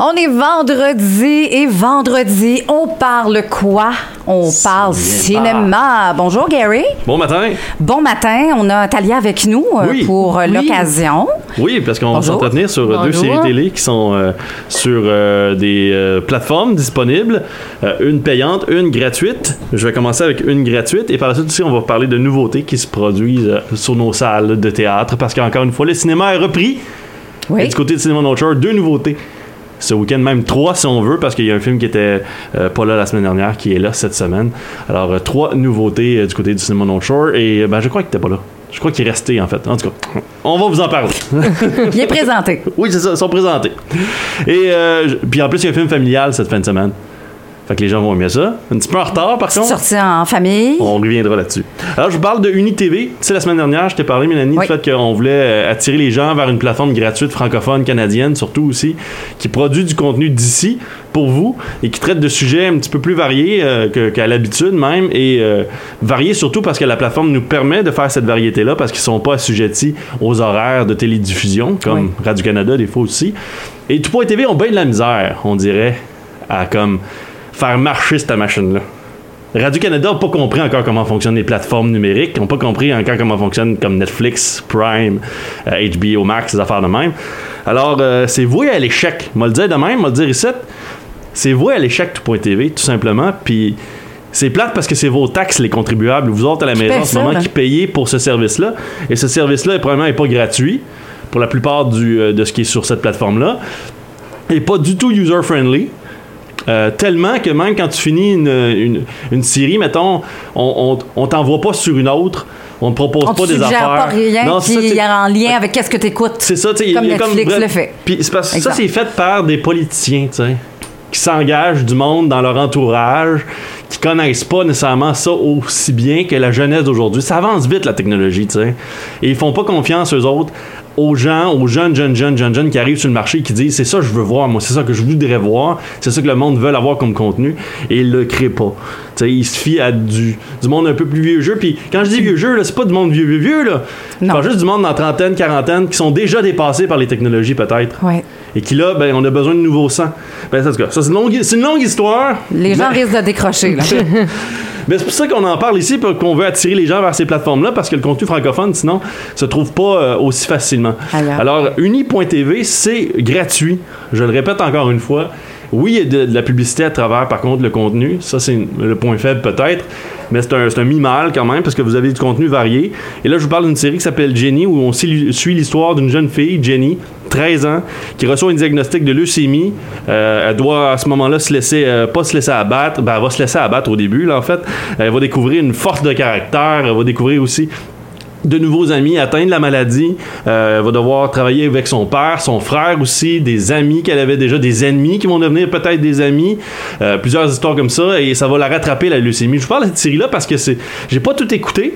On est vendredi et vendredi, on parle quoi? On parle cinéma. Bonjour Gary. Bon matin. Bon matin. On a Talia avec nous euh, Oui. pour euh, Oui. l'occasion. Oui, parce qu'on va s'entretenir sur deux séries télé qui sont euh, sur euh, des euh, plateformes disponibles, Euh, une payante, une gratuite. Je vais commencer avec une gratuite et par la suite aussi on va parler de nouveautés qui se produisent euh, sur nos salles de théâtre parce qu'encore une fois le cinéma est repris. Et du côté de Cinéma Shore, deux nouveautés. Ce week-end, même trois si on veut, parce qu'il y a un film qui était euh, pas là la semaine dernière, qui est là cette semaine. Alors, euh, trois nouveautés euh, du côté du Cinéma North Shore, et ben, je crois qu'il était pas là. Je crois qu'il est resté, en fait. En tout cas, on va vous en parler. Bien présenté. oui, c'est ça, ils sont présentés. Et euh, puis en plus, il y a un film familial cette fin de semaine. Fait que les gens vont aimer ça. Un petit peu en retard, par contre. Sorti en famille. On reviendra là-dessus. Alors, je vous parle de UniTV. Tu sais, la semaine dernière, je t'ai parlé, Mélanie, Oui. du fait qu'on voulait euh, attirer les gens vers une plateforme gratuite francophone canadienne, surtout aussi, qui produit du contenu d'ici pour vous et qui traite de sujets un petit peu plus variés euh, qu'à l'habitude même et euh, variés surtout parce que la plateforme nous permet de faire cette variété-là parce qu'ils sont pas assujettis aux horaires de télédiffusion, comme Oui. Radio-Canada des fois aussi. Et Tout.tv ont bien de la misère, on dirait, à comme faire marcher cette machine-là. Radio-Canada n'a pas compris encore comment fonctionnent les plateformes numériques, n'ont pas compris encore comment fonctionnent comme Netflix, Prime, euh, HBO Max, ces affaires de même. Alors, euh, c'est voué à l'échec. Moi le dire de même, moi le dire ici, c'est voué à l'échec tout.tv, tout simplement. Puis c'est plate parce que c'est vos taxes, les contribuables, vous autres à la maison payent en ce moment, qui payez pour ce service-là. Et ce service-là, probablement, n'est pas gratuit pour la plupart du, euh, de ce qui est sur cette plateforme-là. Et pas du tout user-friendly. Euh, tellement que même quand tu finis une, une, une série, mettons, on, on, on t'envoie pas sur une autre, on te propose On pas ne des affaires. pas rien Non, qui est en lien avec qu'est-ce que tu écoutes. c'est ça, tu sais. Comme Netflix bref, le fait. Puis ça, c'est fait par des politiciens, tu sais, qui s'engagent du monde dans leur entourage, qui connaissent pas nécessairement ça aussi bien que la jeunesse d'aujourd'hui. Ça avance vite, la technologie, tu sais. Et ils font pas confiance, eux autres, aux gens, aux jeunes, jeunes, jeunes, jeunes, jeunes qui arrivent sur le marché et qui disent c'est ça que je veux voir, moi, c'est ça que je voudrais voir, c'est ça que le monde veut avoir comme contenu, et ils le créent pas. Tu sais, ils se fient à du, du monde un peu plus vieux jeu. Puis quand je dis vieux jeu, c'est pas du monde vieux, vieux, vieux, là. Je Non. parle juste du monde dans trentaine, quarantaine, qui sont déjà dépassés par les technologies, peut-être. Ouais. Et qui là, ben, on a besoin de nouveaux sangs. Ben, en tout cas, ça, c'est une longue, c'est une longue histoire. Les gens mais, risquent de décrocher. Là. mais c'est pour ça qu'on en parle ici, qu'on veut attirer les gens vers ces plateformes-là, parce que le contenu francophone, sinon, se trouve pas euh, aussi facilement. Ailleurs. Alors, uni.tv, c'est gratuit. Je le répète encore une fois. Oui, il y a de, la publicité à travers, par contre, le contenu. Ça, c'est le point faible peut-être. Mais c'est un, un mi-mal quand même, parce que vous avez du contenu varié. Et là, je vous parle d'une série qui s'appelle Jenny, où on suit suit l'histoire d'une jeune fille, Jenny, 13 ans, qui reçoit un diagnostic de leucémie. Euh, elle doit à ce moment-là se laisser, euh, pas se laisser abattre. Ben, elle va se laisser abattre au début, là, en fait. Elle va découvrir une force de caractère. Elle va découvrir aussi de nouveaux amis atteints de la maladie. Euh, va devoir travailler avec son père, son frère aussi, des amis qu'elle avait déjà, des ennemis qui vont devenir peut-être des amis. Euh, plusieurs histoires comme ça et ça va la rattraper la leucémie. Je vous parle de cette série-là parce que c'est, j'ai pas tout écouté.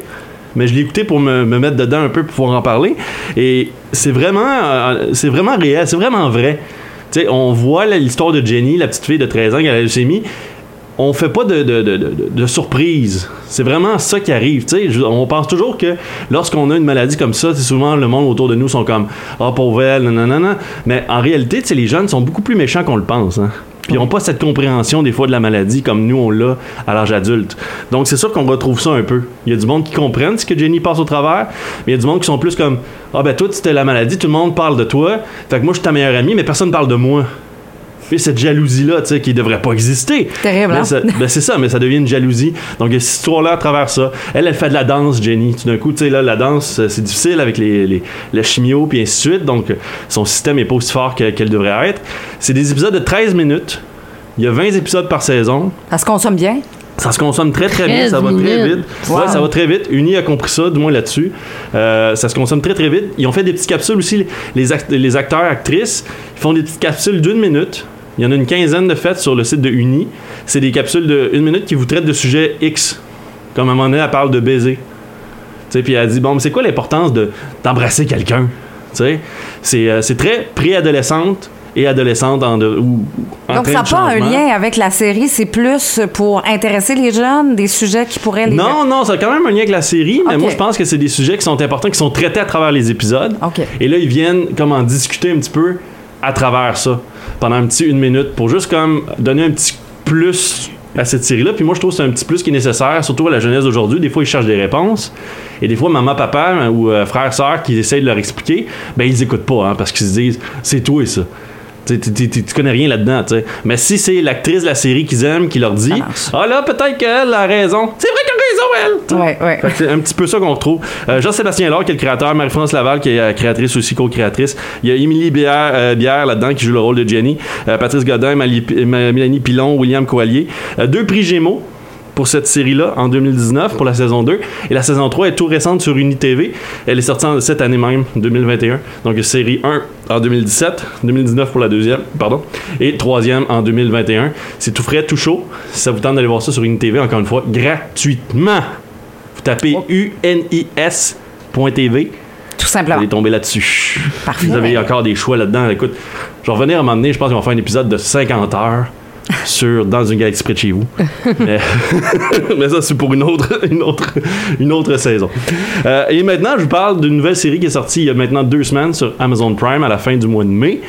Mais je l'ai écouté pour me, me mettre dedans un peu pour pouvoir en parler. Et c'est vraiment, euh, c'est vraiment réel, c'est vraiment vrai. Tu sais, on voit l'histoire de Jenny, la petite fille de 13 ans qui a la leucémie on fait pas de, de, de, de, surprise. C'est vraiment ça qui arrive. tu sais. Je- On pense toujours que lorsqu'on a une maladie comme ça, c'est souvent le monde autour de nous sont comme Ah, pauvre elle, nanana. Mais en réalité, les jeunes sont beaucoup plus méchants qu'on le pense. hein. Puis ils n'ont pas cette compréhension des fois de la maladie comme nous on l'a à l'âge adulte. Donc c'est sûr qu'on retrouve ça un peu. Il y a du monde qui comprennent ce que Jenny passe au travers, mais il y a du monde qui sont plus comme Ah ben toi c'était la maladie, tout le monde parle de toi, fait que moi je suis ta meilleure amie, mais personne parle de moi. Cette jalousie-là, tu sais, qui devrait pas exister. Terrible, Mais hein? ça- ben, c'est ça, mais ça devient une jalousie. Donc, il y a cette histoire-là à travers ça. Elle, elle fait de la danse, Jenny. Tout d'un coup, tu sais, là, la danse, euh, c'est difficile avec les, les, la chimio, puis ainsi de suite. Donc, euh, son système est pas aussi fort que- qu'elle devrait être. C'est des épisodes de 13 minutes. Il y a 20 épisodes par saison. Ça se consomme bien? Ça se consomme très très vite, 13 ça va très vite. Wow. Ouais, ça va très vite. Uni a compris ça, du moins là-dessus. Euh, ça se consomme très très vite. Ils ont fait des petites capsules aussi, les, act- les acteurs, actrices. Ils font des petites capsules d'une minute. Il y en a une quinzaine de faites sur le site de Uni. C'est des capsules de une minute qui vous traitent de sujets X. Comme à un moment donné, elle parle de baiser. Tu sais, puis elle dit bon, mais c'est quoi l'importance de d'embrasser quelqu'un? Tu sais, c'est euh, c'est très préadolescente et adolescente en de, ou en Donc, train ça n'a pas un lien avec la série. C'est plus pour intéresser les jeunes, des sujets qui pourraient les... Non, non, ça a quand même un lien avec la série, mais moi je pense que c'est des sujets qui sont importants, qui sont traités à travers les épisodes. Et là, ils viennent comme en discuter un petit peu à travers ça. Pendant un petit une minute pour juste comme donner un petit plus à cette série-là. Puis moi, je trouve que c'est un petit plus qui est nécessaire, surtout à la jeunesse d'aujourd'hui. Des fois, ils cherchent des réponses. Et des fois, maman, papa ou euh, frère, sœur qui essayent de leur expliquer, ben ils écoutent pas, hein, parce qu'ils se disent, c'est toi ça. Tu, connais rien là-dedans, tu sais. Mais si c'est l'actrice de la série qu'ils aiment qui leur dit. Ah là, peut-être qu'elle a raison. C'est vrai Ouais, ouais. C'est un petit peu ça qu'on retrouve. Euh, Jean-Sébastien Laure, qui est le créateur, Marie-France Laval, qui est la créatrice aussi, co-créatrice. Il y a Émilie Bière, euh, Bière là-dedans, qui joue le rôle de Jenny. Euh, Patrice Godin, Mali- Mélanie Pilon, William Coallier. Euh, deux prix Gémeaux pour cette série-là en 2019 pour la saison 2 et la saison 3 est tout récente sur UniTV elle est sortie en- cette année même 2021 donc série 1 en 2017 2019 pour la deuxième pardon et troisième en 2021 c'est tout frais tout chaud. Si ça vous tente d'aller voir ça sur UniTV encore une fois gratuitement. Vous tapez Oh. unis.tv Tout vous simplement. allez tomber là-dessus. Parfait. vous avez encore des choix là-dedans. Écoute je vais revenir à un moment donné je pense qu'on va faire un épisode de 50 heures sur dans une galaxie près de chez vous. Mais, mais ça c'est pour une autre une autre une autre saison. Euh, et maintenant je vous parle d'une nouvelle série qui est sortie il y a maintenant deux semaines sur Amazon Prime à la fin du mois de mai.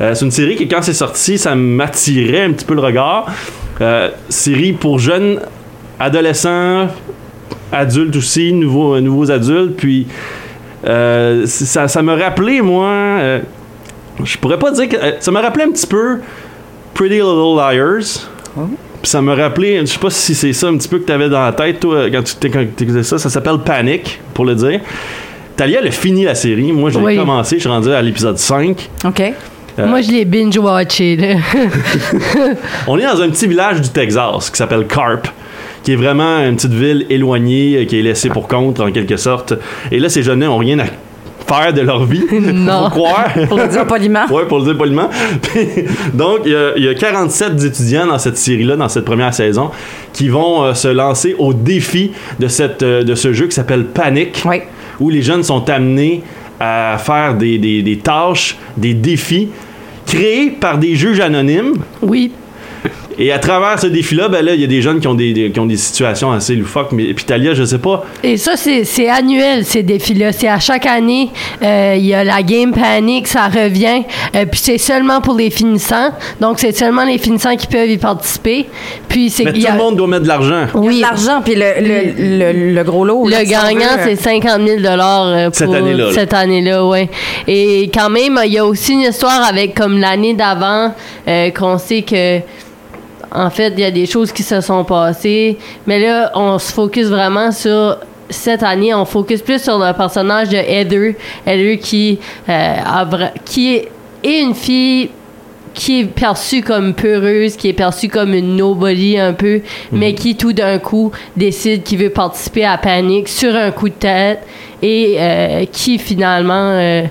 Euh, c'est une série qui quand c'est sorti ça m'attirait un petit peu le regard. Euh, série pour jeunes adolescents adultes aussi nouveaux nouveaux adultes. Puis euh, ça, ça me rappelait moi euh, je pourrais pas dire que euh, ça me rappelait un petit peu Pretty Little Liars Oh. ça me rappelait, je sais pas si c'est ça un petit peu que tu avais dans la tête, toi, quand tu t'écoutais ça. Ça s'appelle Panic, pour le dire. Talia, elle a fini la série. Moi, j'ai Oui. commencé, je suis rendu à l'épisode 5. OK. Euh, Moi, je l'ai binge-watché. On est dans un petit village du Texas qui s'appelle Carp, qui est vraiment une petite ville éloignée, euh, qui est laissée pour compte, en quelque sorte. Et là, ces jeunes-là n'ont rien à faire de leur vie. Non. Faut croire. Pour le dire poliment. Ouais, pour le dire poliment. Puis, Donc, il y, a- il y a 47 étudiants dans cette série-là, dans cette première saison, qui vont euh, se lancer au défi de, cette, euh, de ce jeu qui s'appelle Panic, Oui. où les jeunes sont amenés à faire des, des- des tâches, des défis créés par des juges anonymes. Oui. Et à travers ce défi-là, ben là, il y a des jeunes qui ont des, des- qui ont des situations assez loufoques. Mais puis Talia, je sais pas. Et ça, c'est annuel, ces défis-là. C'est à chaque année, euh, il y a la Game Panic, ça revient. Euh, puis c'est seulement pour les finissants. Donc, c'est seulement les finissants qui peuvent y participer. Puis c'est Mais il y tout a- le monde doit mettre de l'argent. Oui. L'argent, puis le, le, le, le gros lot. Le gagnant, veut, c'est 50 000 dollars pour Cette année-là, là. cette année-là, ouais. Et quand même, il y a aussi une histoire avec comme l'année d'avant euh, qu'on sait que en fait, il y a des choses qui se sont passées, mais là, on se focus vraiment sur cette année, on focus plus sur le personnage de Heather, Heather qui euh, a qui est, une fille qui est perçue comme peureuse, qui est perçue comme une nobody un peu, mais qui tout d'un coup décide qu'il veut participer à Panic sur un coup de tête et euh, qui finalement euh,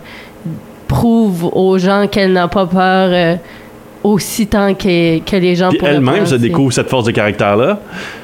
prouve aux gens qu'elle n'a pas peur aussi tant que, que les gens Puis pourraient elle-même se découvre cette force de caractère-là.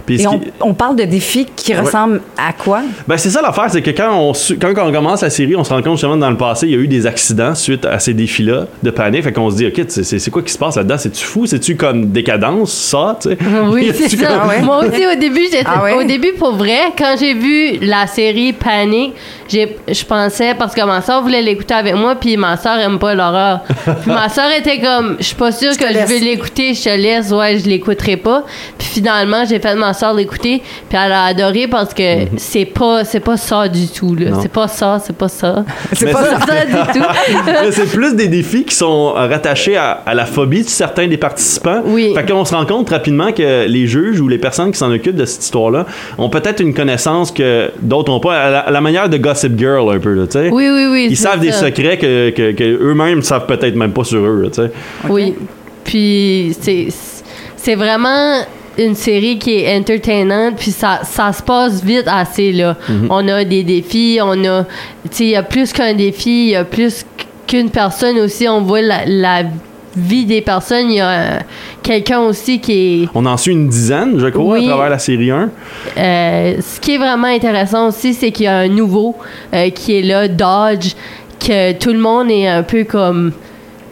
Puis Et on, qui- on parle de défis qui ressemblent à quoi? Ben c'est ça l'affaire, c'est que quand on, quand on commence la série, on se rend compte justement que dans le passé, il y a eu des accidents suite à ces défis-là de panique. Fait qu'on se dit, OK, c'est, quoi qui se passe là-dedans? C'est-tu fou? C'est-tu comme décadence, ça? tu sais? Oui, c'est ça. comme- Ah ouais? Moi aussi, au début, j'étais, Ah ouais? au début, pour vrai, quand j'ai vu la série Panic, j'ai, je pensais, parce que ma soeur voulait l'écouter avec moi, puis ma soeur aime pas l'horreur. puis ma soeur était comme, je suis pas sûre que je vais l'écouter, je te laisse, ouais, je l'écouterai pas. Puis finalement, j'ai fait ma soeur l'écouter, puis elle a adoré parce que c'est pas, c'est pas ça du tout, là. Mhm. C'est pas ça, c'est pas ça. C'est pas ça- du tout. Mais c'est plus des défis qui sont rattachés à, à la phobie de certains des participants. Oui. Fait qu'on se rend compte rapidement que les juges ou les personnes qui s'en occupent de cette histoire-là ont peut-être une connaissance que d'autres n'ont pas, à la, à la manière de Gossip Girl un peu, tu sais. Oui, oui, oui. Ils savent des secrets que, que, que eux-mêmes savent peut-être même pas sur eux, tu sais. Oui. Puis c'est c'est vraiment une série qui est entertainante puis ça, ça se passe vite assez là. On a des défis, on a tu sais il y a plus qu'un défi, il y a plus qu'une personne aussi, on voit la, la vie des personnes, il y a euh, quelqu'un aussi qui est On en suit une dizaine, je crois, Oui. à travers la série 1. euh, ce qui est vraiment intéressant aussi, c'est qu'il y a un nouveau euh, qui est là, Dodge, que tout le monde est un peu comme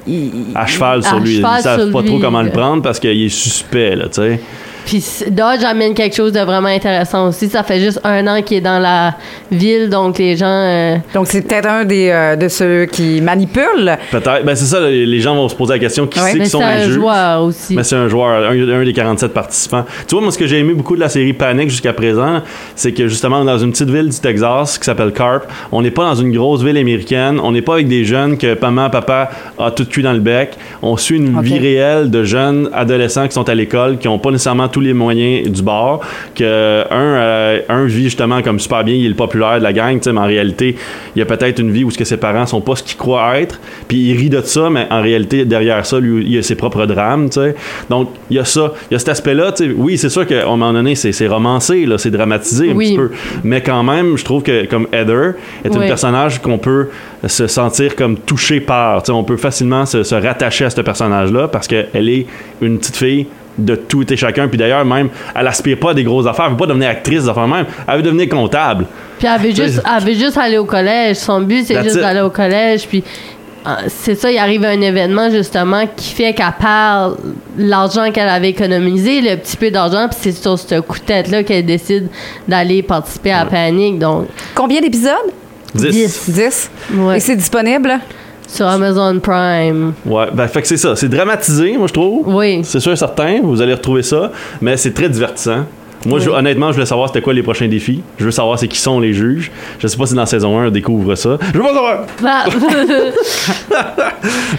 il- à cheval sur à lui. cheval Ils savent pas trop comment le prendre parce qu'il est suspect, là, tu sais. Puis Dodge amène quelque chose de vraiment intéressant aussi. Ça fait juste un an qu'il est dans la ville, donc les gens. euh, Donc, c'est peut-être un des, euh, de ceux qui manipulent. Peut-être. Ben, c'est ça, les gens vont se poser la question qui Ouais. c'est qui sont c'est un les juges? joueur aussi. Mais c'est un joueur, un, un des 47 participants. Tu vois, moi, ce que j'ai aimé beaucoup de la série Panic jusqu'à présent, c'est que justement, dans une petite ville du Texas qui s'appelle Carp, on n'est pas dans une grosse ville américaine, on n'est pas avec des jeunes que maman, papa a tout cuit dans le bec. On suit une vie réelle de jeunes adolescents qui sont à l'école, qui n'ont pas nécessairement tous les moyens du bord, que un, euh, un vit justement comme super bien, il est le populaire de la gang, tu sais, mais en réalité, il y a peut-être une vie où ce que ses parents sont pas ce qu'ils croient être, puis il rit de ça, mais en réalité, derrière ça, lui, il a ses propres drames, tu sais. Donc, il y a ça, il y a cet aspect-là, tu sais. Oui, c'est sûr qu'à un moment donné, c'est romancé, là, c'est dramatisé un Oui. petit peu, mais quand même, je trouve que comme Heather est un personnage qu'on peut se sentir comme touché par, tu sais, on peut facilement se, se rattacher à ce personnage-là parce qu'elle est une petite fille de tout et chacun. Puis d'ailleurs, même, elle aspire pas à des grosses affaires. Elle veut pas devenir actrice d'affaires même. Elle veut devenir comptable. Puis elle veut juste, elle veut juste aller au collège. Son but, c'est juste d'aller au collège. Puis euh, c'est ça, il arrive un événement justement qui fait qu'elle perd l'argent qu'elle avait économisé, le petit peu d'argent, puis c'est sur ce coup de tête-là qu'elle décide d'aller participer à Panic. Donc, Combien d'épisodes? 10. Dix. 10. ouais, Et c'est disponible? Sur Amazon Prime. Ouais, ben, fait que c'est ça. C'est dramatisé, moi, je trouve. Oui. C'est sûr et certain, vous allez retrouver ça, mais c'est très divertissant. Moi, je- honnêtement, je voulais savoir c'était quoi les prochains défis. Je veux savoir c'est qui sont les juges. Je sais pas si dans saison 1 on découvre ça. Je veux pas savoir! Bah,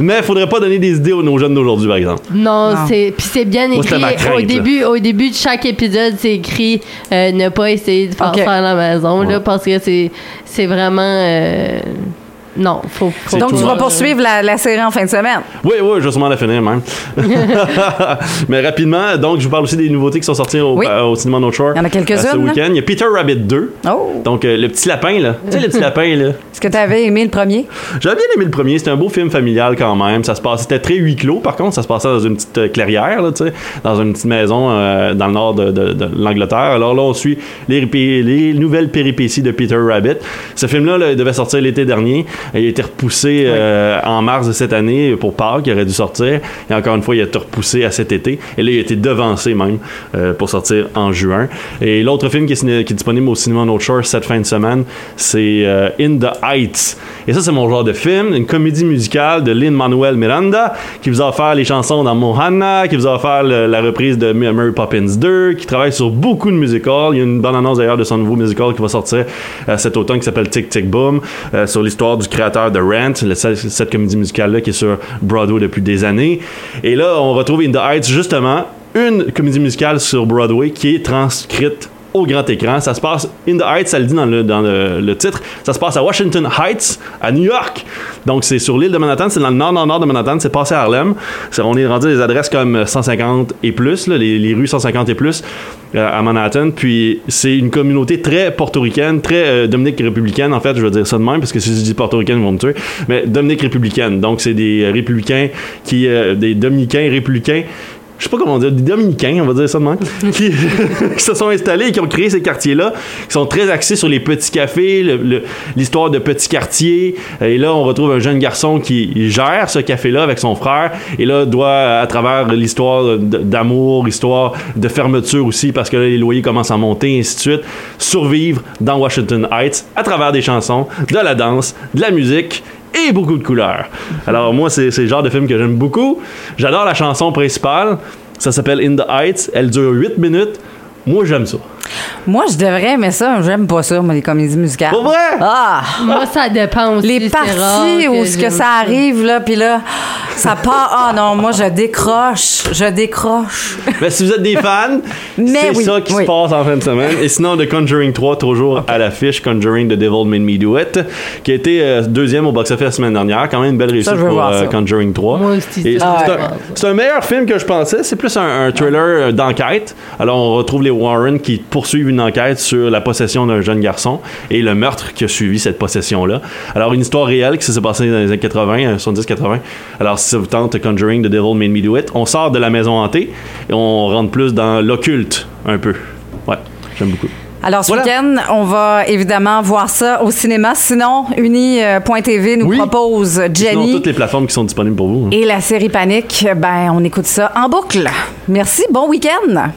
Mais faudrait pas donner des idées aux nos jeunes d'aujourd'hui, par exemple. non, Non. c'est puis c'est bien écrit. crainte, au là. début, au début de chaque épisode, c'est écrit euh, ne pas essayer de faire Ok. ça à la maison Ouais. là, parce que c'est c'est vraiment euh, non, faut, faut Donc, tu vas poursuivre la, la série en fin de semaine. Oui, oui, je vais sûrement la finir même. Mais rapidement, donc, je vous parle aussi des nouveautés qui sont sorties au, Oui. euh, au cinéma North Shore. Il y en a quelques-unes, euh, Ce week-end. Il y a Peter Rabbit 2. Oh! Donc, euh, le petit lapin, là. Tu sais, le petit lapin, là. Est-ce que tu avais aimé le premier? J'avais bien aimé le premier. C'était un beau film familial quand même. Ça se passait, c'était très huis clos. Par contre, ça se passait dans une petite euh, clairière, là, tu sais, dans une petite maison euh, dans le nord de, de- de l'Angleterre. Alors là, on suit les nouvelles péripéties de Peter Rabbit. Ce film-là, là, il devait sortir l'été dernier. Il a été repoussé euh, en mars de cette année pour Pâques. Il aurait dû sortir. Et encore une fois, il a été repoussé à cet été. Et là, il a été devancé même euh, pour sortir en juin. Et l'autre film qui est, qui disponible au cinéma North Shore cette fin de semaine, c'est euh, In the Heights. Et ça, c'est mon genre de film, une comédie musicale de Lin-Manuel Miranda, qui vous a offert les chansons dans Mohanna, qui vous a offert le- la reprise de Mary Poppins 2, qui travaille sur beaucoup de musicals. Il y a une bonne annonce d'ailleurs de son nouveau musical qui va sortir cet automne qui s'appelle Tic Tic Boom, sur l'histoire du créateur de Rent, cette comédie musicale-là qui est sur Broadway depuis des années. Et là, on retrouve In the Heights, justement, une comédie musicale sur Broadway qui est transcrite au grand écran. Ça se passe, In the Heights, ça le dit dans le, dans le, titre, ça se passe à Washington Heights, à New York. Donc c'est sur l'île de Manhattan, c'est dans le nord-nord-nord de Manhattan, c'est passé à Harlem. On est rendu à des adresses comme 150 et plus, les, les rues 150 et plus euh, à Manhattan. Puis c'est une communauté très portoricaine, très euh, Dominique républicaine, en fait, je veux dire ça de même, parce que si je dis portoricaine, ils vont me tuer. Mais Dominique républicaine. Donc c'est des républicains qui, euh, des dominicains républicains je sais pas comment dire, des dominicains, on va dire ça de même, qui, qui se sont installés et qui ont créé ces quartiers-là, qui sont très axés sur les petits cafés, l'histoire de petits quartiers. Et là, on retrouve un jeune garçon qui gère ce café-là avec son frère, et là, doit, à travers l'histoire d'amour, histoire de fermeture aussi, parce que là, les loyers commencent à monter, et ainsi de suite, survivre dans Washington Heights à travers des chansons, de la danse, de la musique et beaucoup de couleurs. Alors moi, c'est le genre de film que j'aime beaucoup. J'adore la chanson principale. Ça s'appelle In the Heights. Elle dure 8 minutes. Moi, j'aime ça. Moi, je devrais aimer ça. J'aime pas ça, moi, les comédies musicales. Pour vrai? Ah! Moi, ça dépend aussi. Les parties où ce que ça arrive, là, puis là, ça part. Ah non, moi, je décroche. Je décroche. Mais si vous êtes des fans, c'est oui, ça qui oui. se passe en fin de semaine. Et sinon, The Conjuring 3, toujours à l'affiche. Conjuring The Devil Made Me Do It, qui a été euh, deuxième au box-office la semaine dernière. Quand même une belle réussite pour euh. Conjuring 3. Moi aussi, Et ça, c'est je un- veux voir ça. c'est un meilleur film que je pensais. C'est plus un, un thriller euh, d'enquête. Alors, on retrouve les Warren qui poursuivent une enquête sur la possession d'un jeune garçon et le meurtre qui a suivi cette possession-là. Alors, une histoire réelle qui s'est passée dans les années 80, euh, 70-80. Alors, si ça vous tente Conjuring The Devil Made Me Do It, on sort de la maison hantée et on rentre plus dans l'occulte un peu. Ouais, j'aime beaucoup. Alors, ce Voilà. week-end, on va évidemment voir ça au cinéma. Sinon, Uni.tv nous Oui. propose Sinon, Jenny toutes les plateformes qui sont disponibles pour vous. hein. et la série Panique. Ben, on écoute ça en boucle. Merci. Bon week-end.